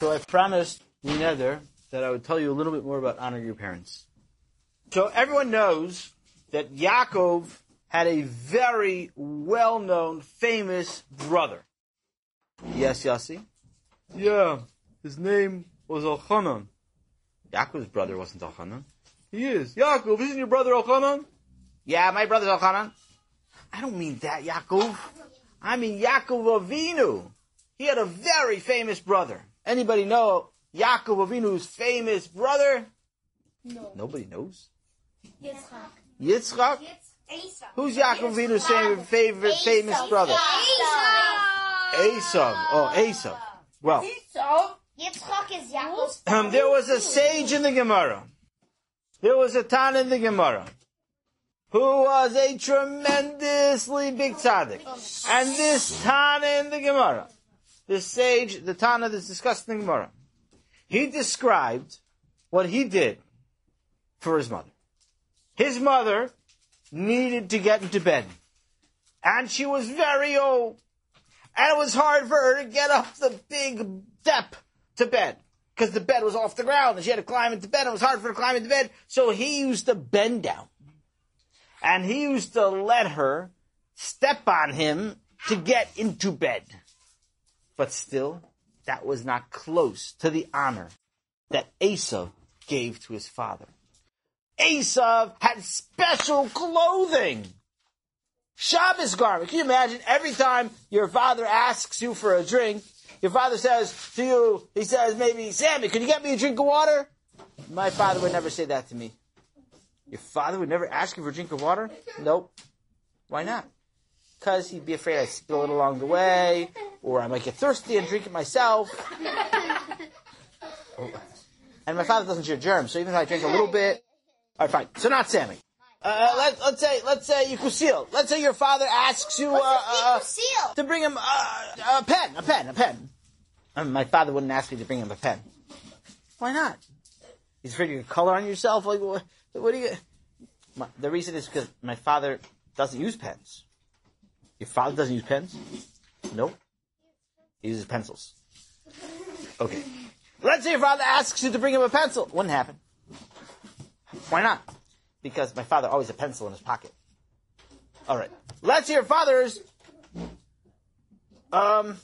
So I promised Nether that I would tell you a little bit more about honoring your parents. So everyone knows that Yaakov had a very well-known, famous brother. Yes, Yossi? Yeah, his name was Elchanan. Yaakov's brother wasn't Elchanan. He is. Yaakov, isn't your brother Elchanan? Yeah, my brother's Elchanan. I don't mean that, Yaakov. I mean Yaakov Avinu. He had a very famous brother. Anybody know Yaakov Avinu's famous brother? No. Nobody knows. Yitzchak. Yitzchak? Esau. Who's Yaakov Avinu's favorite, favorite famous brother? Esav. Oh, Esav. Well, Yitzchak is Yaakov's um, there was a sage in the Gemara. There was a Tana in the Gemara who was a tremendously big tzaddik. And this Tana in the Gemara, the sage, the Tana that's discussed in the Gemara, he described what he did for his mother. His mother needed to get into bed. And she was very old. And it was hard for her to get up the big step to bed. Because the bed was off the ground and she had to climb into bed. It was hard for her to climb into bed. So he used to bend down. And he used to let her step on him to get into bed. But still, that was not close to the honor that Esav gave to his father. Esav had special clothing. Shabbos garment. Can you imagine every time your father asks you for a drink, your father says to you, he says maybe, Sammy, can you get me a drink of water? My father would never say that to me. Your father would never ask you for a drink of water? Nope. Why not? Because he'd be afraid I'd spill it along the way, or I might get thirsty and drink it myself. And my father doesn't share germs, so even if I drink a little bit, all right, fine. So not Sammy. Uh, let, let's say, let's say you Kusil. Let's say your father asks you, uh, uh, to bring him uh, a pen, a pen, a pen. Um, my father wouldn't ask me to bring him a pen. Why not? He's afraid you could color on yourself. Like, what, what do you? My, the reason is because my father doesn't use pens. Your father doesn't use pens? No. He uses pencils. Okay. Let's say your father asks you to bring him a pencil. Wouldn't happen. Why not? Because my father always had a pencil in his pocket. All right. Let's say your father's um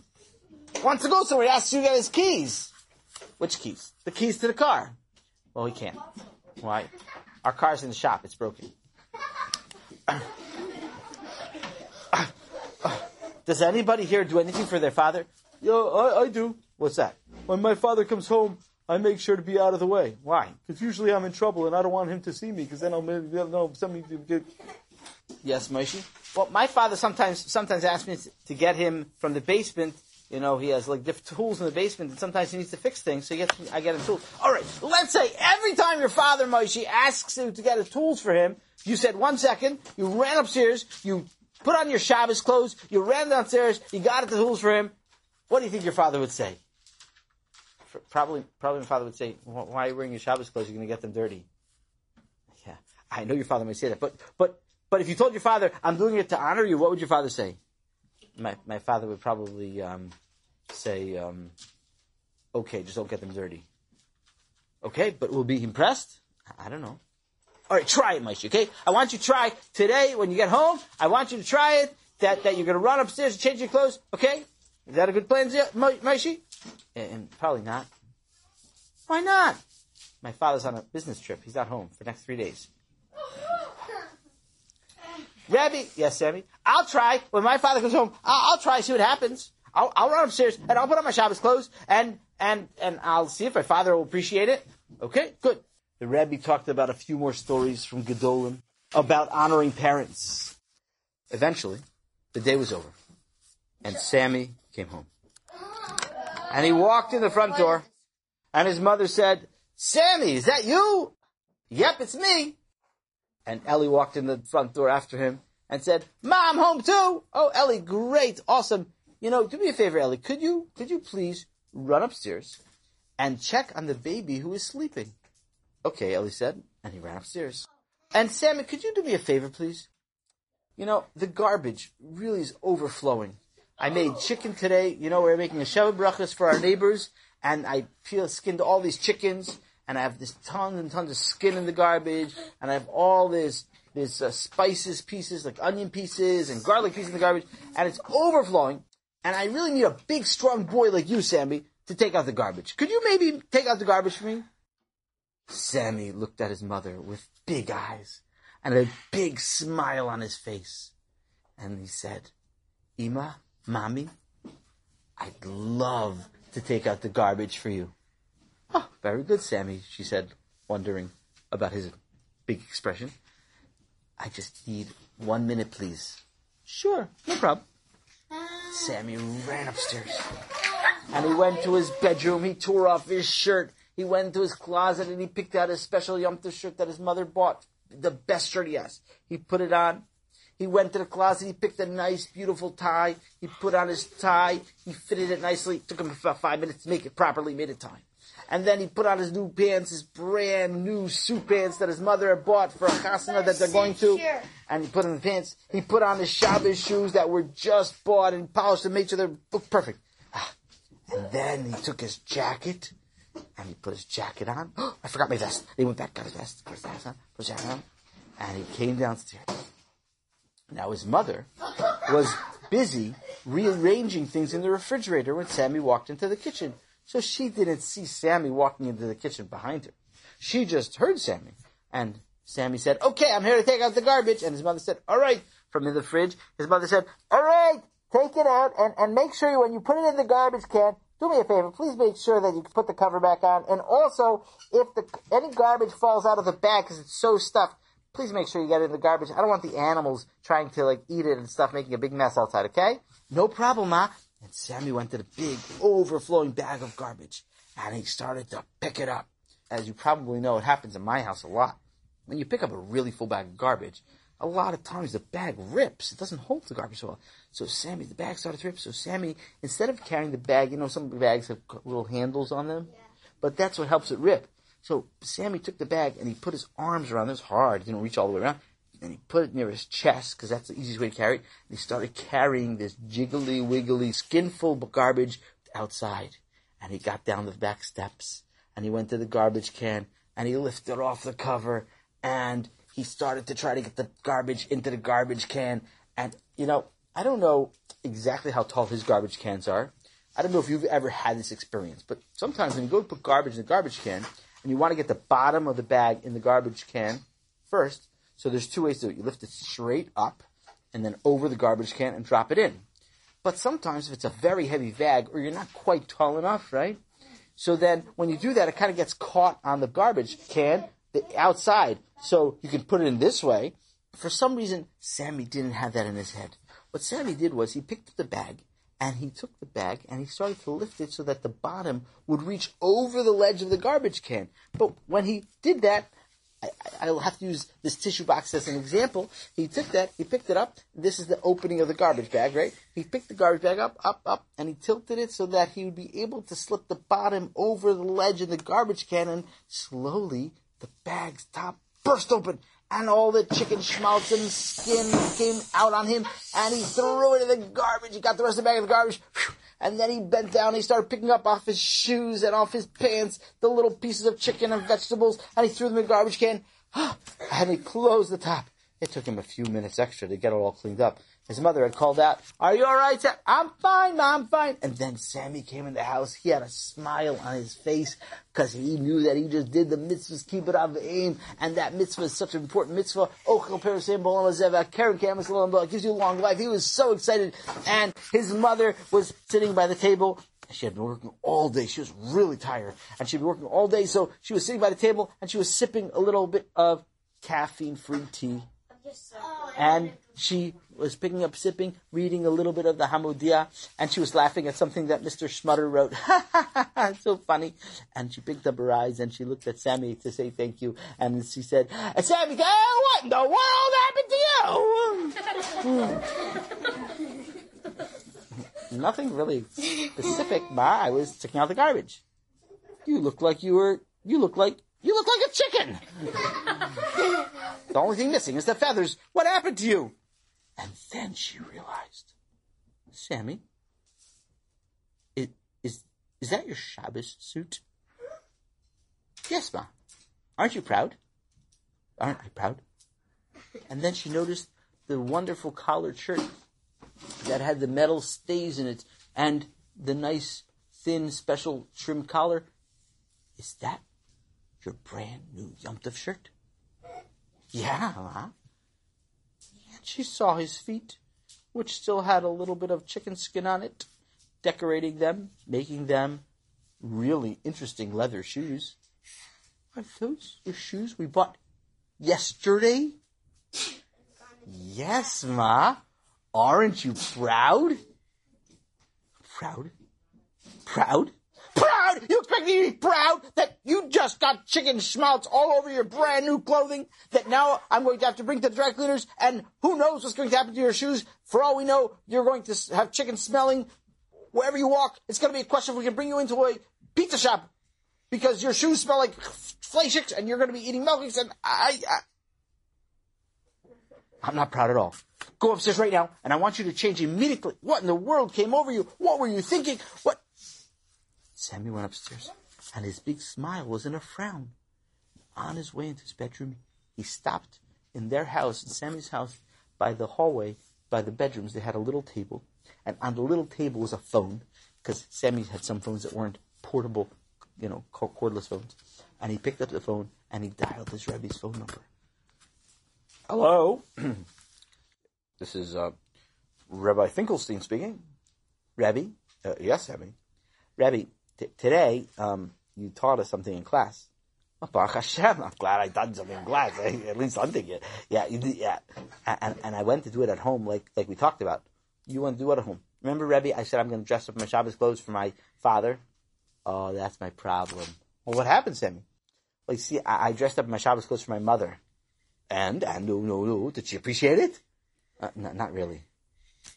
wants to go somewhere. He asks you to get his keys. Which keys? The keys to the car. Well, he can't. Why? Our car's in the shop. It's broken. Does anybody here do anything for their father? Yeah, I, I do. What's that? When my father comes home, I make sure to be out of the way. Why? Because usually I'm in trouble and I don't want him to see me because then I'll maybe no somebody to get. Yes, Moshe. Well, my father sometimes sometimes asks me to get him from the basement. You know, he has like different tools in the basement, and sometimes he needs to fix things. So he gets, I get him tools. All right, let's say every time your father Moshe asks you to get his tools for him, you said one second, you ran upstairs, you put on your Shabbos clothes, you ran downstairs, you got the tools for him. What do you think your father would say? Probably, probably my father would say, "Why are you wearing your Shabbos clothes? You're going to get them dirty." Yeah, I know your father might say that, but but but if you told your father, "I'm doing it to honor you," what would your father say? My my father would probably um, say, um, "Okay, just don't get them dirty." Okay, but we'll be impressed? I don't know. All right, try it, Moshe. Okay, I want you to try today when you get home. I want you to try it. That that you're going to run upstairs and change your clothes. Okay, is that a good plan, Moshe? And, and probably not. Why not? My father's on a business trip. He's not home for the next three days. Rabbi, yes, Sammy. I'll try. When my father comes home, I'll, I'll try, see what happens. I'll, I'll run upstairs and I'll put on my Shabbos clothes and, and, and I'll see if my father will appreciate it. Okay, good. The Rabbi talked about a few more stories from Gedolim about honoring parents. Eventually, the day was over and Sammy came home. And he walked in the front door and his mother said, Sammy, is that you? Yep, it's me. And Ellie walked in the front door after him and said, Mom, home too. Oh, Ellie, great, awesome. You know, do me a favor, Ellie. Could you, could you please run upstairs and check on the baby who is sleeping? Okay, Ellie said, and he ran upstairs. And Sammy, could you do me a favor, please? You know, the garbage really is overflowing. I made chicken today. You know, we're making a Shabbat brachas for our neighbors, and I peel skinned all these chickens, and I have this tons and tons of skin in the garbage, and I have all this this uh, spices pieces like onion pieces and garlic pieces in the garbage, and it's overflowing. And I really need a big, strong boy like you, Sammy, to take out the garbage. Could you maybe take out the garbage for me? Sammy looked at his mother with big eyes and a big smile on his face. And he said, Ima, Mommy, I'd love to take out the garbage for you. Oh, very good, Sammy, she said, wondering about his big expression. I just need one minute, please. Sure, no problem. Sammy ran upstairs. And he went to his bedroom, he tore off his shirt, he went to his closet and he picked out his special Yom Tov shirt that his mother bought. The best shirt he has. He put it on. He went to the closet, he picked a nice, beautiful tie, he put on his tie, he fitted it nicely, it took him about five minutes to make it properly, made it time. And then he put on his new pants, his brand new suit pants that his mother had bought for a chasana that they're going to. And he put on the pants. He put on his Shabbos shoes that were just bought and polished and made sure they looked perfect. Ah. And then he took his jacket and he put his jacket on. I forgot my vest. He went back, got his vest, put his vest on, put his jacket on, and he came downstairs. Now his mother was busy rearranging things in the refrigerator when Sammy walked into the kitchen. So she didn't see Sammy walking into the kitchen behind her. She just heard Sammy. And Sammy said, okay, I'm here to take out the garbage. And his mother said, all right. From in the fridge, his mother said, all right, take it out and, and make sure when you put it in the garbage can, do me a favor, please make sure that you put the cover back on. And also, if the, any garbage falls out of the bag because it's so stuffed, please make sure you get it in the garbage. I don't want the animals trying to like eat it and stuff, making a big mess outside, okay? No problem, Ma. And Sammy went to the big overflowing bag of garbage and he started to pick it up. As you probably know, it happens in my house a lot. When you pick up a really full bag of garbage, a lot of times the bag rips. It doesn't hold the garbage well. So Sammy, the bag started to rip. So Sammy, instead of carrying the bag, you know, some bags have little handles on them, but that's what helps it rip. So Sammy took the bag and he put his arms around it. Was hard. He didn't reach all the way around. And he put it near his chest because that's the easiest way to carry it. And he started carrying this jiggly wiggly skinful garbage outside. And he got down the back steps and he went to the garbage can and he lifted off the cover and he started to try to get the garbage into the garbage can. And, you know, I don't know exactly how tall his garbage cans are. I don't know if you've ever had this experience, but sometimes when you go to put garbage in the garbage can and you want to get the bottom of the bag in the garbage can first, so there's two ways to do it. You lift it straight up and then over the garbage can and drop it in. But sometimes if it's a very heavy bag or you're not quite tall enough, right? So then when you do that, it kind of gets caught on the garbage can, the outside. So you can put it in this way. For some reason, Sammy didn't have that in his head. What Sammy did was he picked up the bag and he took the bag and he started to lift it so that the bottom would reach over the ledge of the garbage can. But when he did that, I, I'll have to use this tissue box as an example. He took that, he picked it up. This is the opening of the garbage bag, right? He picked the garbage bag up, up, up, and he tilted it so that he would be able to slip the bottom over the ledge of the garbage can and slowly the bag's top burst open and all the chicken schmaltz and skin came out on him and he threw it in the garbage. He got the rest of the bag in the garbage. And then he bent down, And he started picking up off his shoes and off his pants the little pieces of chicken and vegetables, and he threw them in the garbage can. And he closed the top. It took him a few minutes extra to get it all cleaned up. His mother had called out, Are you alright, Sam? I'm fine, Mom, I'm fine. And then Sammy came in the house. He had a smile on his face because he knew that he just did the mitzvahs, kibbud av v'eim, and that mitzvah is such an important mitzvah. Kamas gives you a long life. He was so excited. And his mother was sitting by the table she had been working all day. She was really tired. And she'd been working all day. So she was sitting by the table and she was sipping a little bit of caffeine free tea. And she was picking up, sipping, reading a little bit of the Hamodia, and she was laughing at something that Mr. Schmutter wrote. so funny. And she picked up her eyes and she looked at Sammy to say thank you. And she said, Sammy, what in the world happened to you? Hmm. Nothing really specific, Ma. I was taking out the garbage. You look like you were, you look like, you look like a chicken. the only thing missing is the feathers. What happened to you? And then she realized, Sammy, it, is, is that your Shabbos suit? Yes, Ma. Aren't you proud? Aren't I proud? And then she noticed the wonderful collared shirt that had the metal stays in it and the nice thin special trim collar. Is that your brand new Yom Tov shirt? Yeah, Ma. She saw his feet, which still had a little bit of chicken skin on it, decorating them, making them really interesting leather shoes. Are those your shoes we bought yesterday? Yes, Ma. Aren't you proud? Proud? Proud? Proud? You be proud that you just got chicken schmaltz all over your brand new clothing that now I'm going to have to bring to the dry cleaners and who knows what's going to happen to your shoes? For all we know, you're going to have chicken smelling wherever you walk. It's going to be a question if we can bring you into a pizza shop because your shoes smell like flakes and you're going to be eating milkshakes and I, I I'm not proud at all. Go upstairs right now, and I want you to change immediately. What in the world came over you? What were you thinking? What? Sammy went upstairs, and his big smile was in a frown. On his way into his bedroom, he stopped in their house, in Sammy's house, by the hallway, by the bedrooms. They had a little table, and on the little table was a phone, because Sammy had some phones that weren't portable, you know, cordless phones. And he picked up the phone, and he dialed his Rebbe's phone number. Hello? this is uh, Rabbi Finkelstein speaking. Rabbi? Uh, yes, Rabbi. Rabbi, today um, you taught us something in class. Oh, Baruch Hashem, I'm glad I done something in class. At least something. Yeah, yeah, you yeah. And, and I went to do it at home, like like we talked about. You want to do it at home? Remember, Rebbe? I said I'm going to dress up my Shabbos clothes for my father. Oh, that's my problem. Well, what happened, Sammy? Well, you see, I, I dressed up my Shabbos clothes for my mother. And, and, no, no, no, did she appreciate it? Uh, no, not really.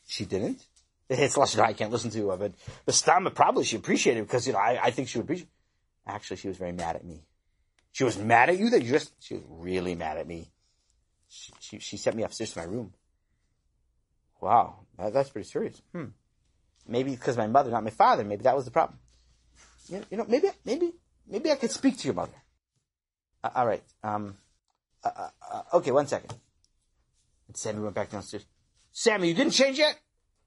She didn't? It's less I can't listen to, uh, but, Stama probably she appreciated it because, you know, I, I think she would appreciate Actually, she was very mad at me. She was mad at you that you just, she was really mad at me. She, she, she sent me upstairs to my room. Wow, that, that's pretty serious. Hmm. Maybe because my mother, not my father, maybe that was the problem. You, you know, maybe, maybe, maybe I could speak to your mother. Uh, all right, um, uh, uh, uh, okay, one second. And Sammy went back downstairs. Sammy, you didn't change yet?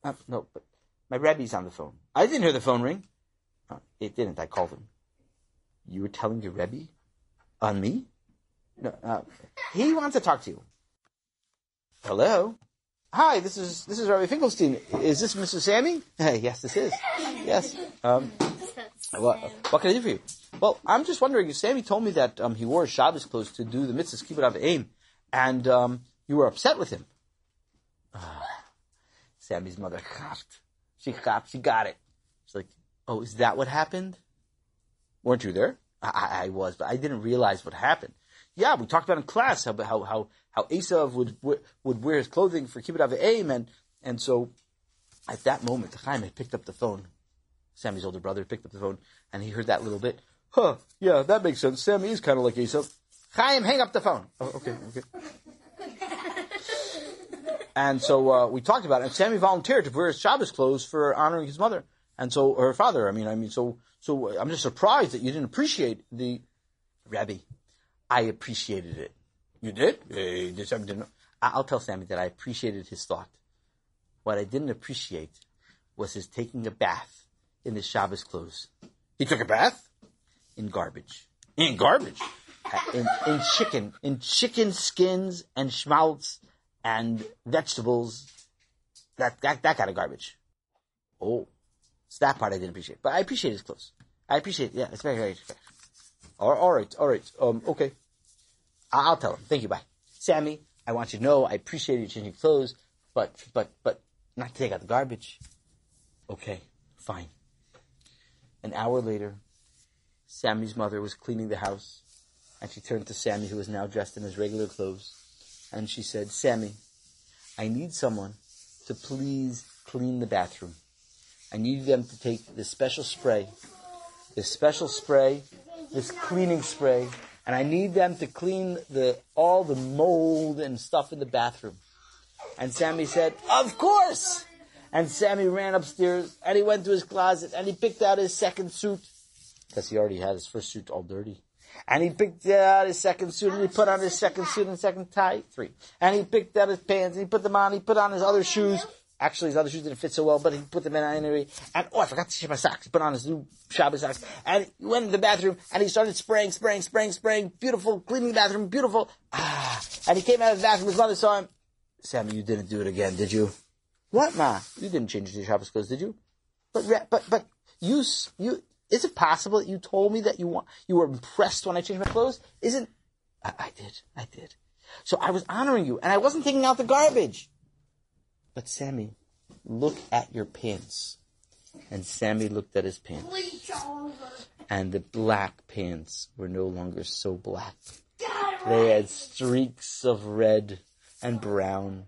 Uh, no, but my Rebbe's on the phone. I didn't hear the phone ring. Uh, it didn't. I called him. You were telling your Rebbe? On me? No, uh, he wants to talk to you. Hello? Hi, this is, this is Rabbi Finkelstein. Is this Mr. Sammy? yes, this is. Yes. Um, what, what can I do for you? Well, I'm just wondering, if Sammy told me that um, he wore Shabbos clothes to do the mitzvahs, keep it out of aim, and um, you were upset with him. Sammy's mother. She. She got it. She's like, oh, is that what happened? Weren't you there? I, I, was, but I didn't realize what happened. Yeah, we talked about in class how how how how Esav would would wear his clothing for kibbud av v'eim, and and so at that moment, Chaim had picked up the phone. Sammy's older brother picked up the phone, and he heard that little bit. Huh? Yeah, that makes sense. Sammy is kind of like Esav. Chaim, hang up the phone. Oh, okay, okay. And so uh, we talked about it. And Sammy volunteered to wear his Shabbos clothes for honoring his mother and so her father. I mean, I mean, so so I'm just surprised that you didn't appreciate the Rabbi. I appreciated it. You did? Hey, did Sammy didn't. I- I'll tell Sammy that I appreciated his thought. What I didn't appreciate was his taking a bath in his Shabbos clothes. He took a bath in garbage. In garbage. Uh, In, in chicken, in chicken skins and schmaltz and vegetables. That, that, that kind of garbage. Oh. So that part I didn't appreciate. But I appreciate his clothes. I appreciate Yeah, it's very, very fair. All, all right, all right. Um, okay. I- I'll tell him. Thank you. Bye. Sammy, I want you to know I appreciate you changing clothes, but, but, but not to take out the garbage. Okay, fine. An hour later, Sammy's mother was cleaning the house, and she turned to Sammy, who was now dressed in his regular clothes, and she said, Sammy, I need someone to please clean the bathroom. I need them to take this special spray, this special spray, this cleaning spray, and I need them to clean the all the mold and stuff in the bathroom. And Sammy said, Of course! And Sammy ran upstairs and he went to his closet and he picked out his second suit because he already had his first suit all dirty. And he picked out his second suit and he put on his second suit and second tie. Three. And he picked out his pants and he put them on. He put on his other shoes. Actually, his other shoes didn't fit so well, but he put them in anyway. And oh, I forgot to change my socks. He put on his new Shabbos socks. And he went in the bathroom and he started spraying, spraying, spraying, spraying. Beautiful, cleaning the bathroom, beautiful. Ah. And he came out of the bathroom. His mother saw him. Sammy, you didn't do it again, did you? What, ma? You didn't change your Shabbos clothes, did you? But, but, but, you, you, is it possible that you told me that you want, you were impressed when I changed my clothes? Isn't, I, I did, I did. So I was honoring you, and I wasn't taking out the garbage. But Sammy, look at your pants. And Sammy looked at his pants, Bleach all over. and the black pants were no longer so black. They had streaks of red and brown.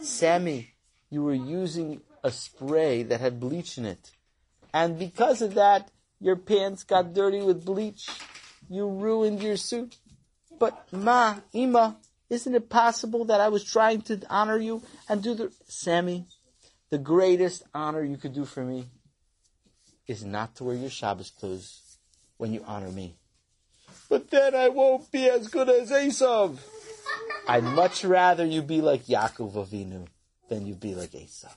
Sammy, you were using a spray that had bleach in it. And because of that, your pants got dirty with bleach. You ruined your suit. But Ma, Ima, isn't it possible that I was trying to honor you and do the, Sammy, the greatest honor you could do for me is not to wear your Shabbos clothes when you honor me. But then I won't be as good as Esav. I'd much rather you be like Yaakov Avinu than you be like Esav.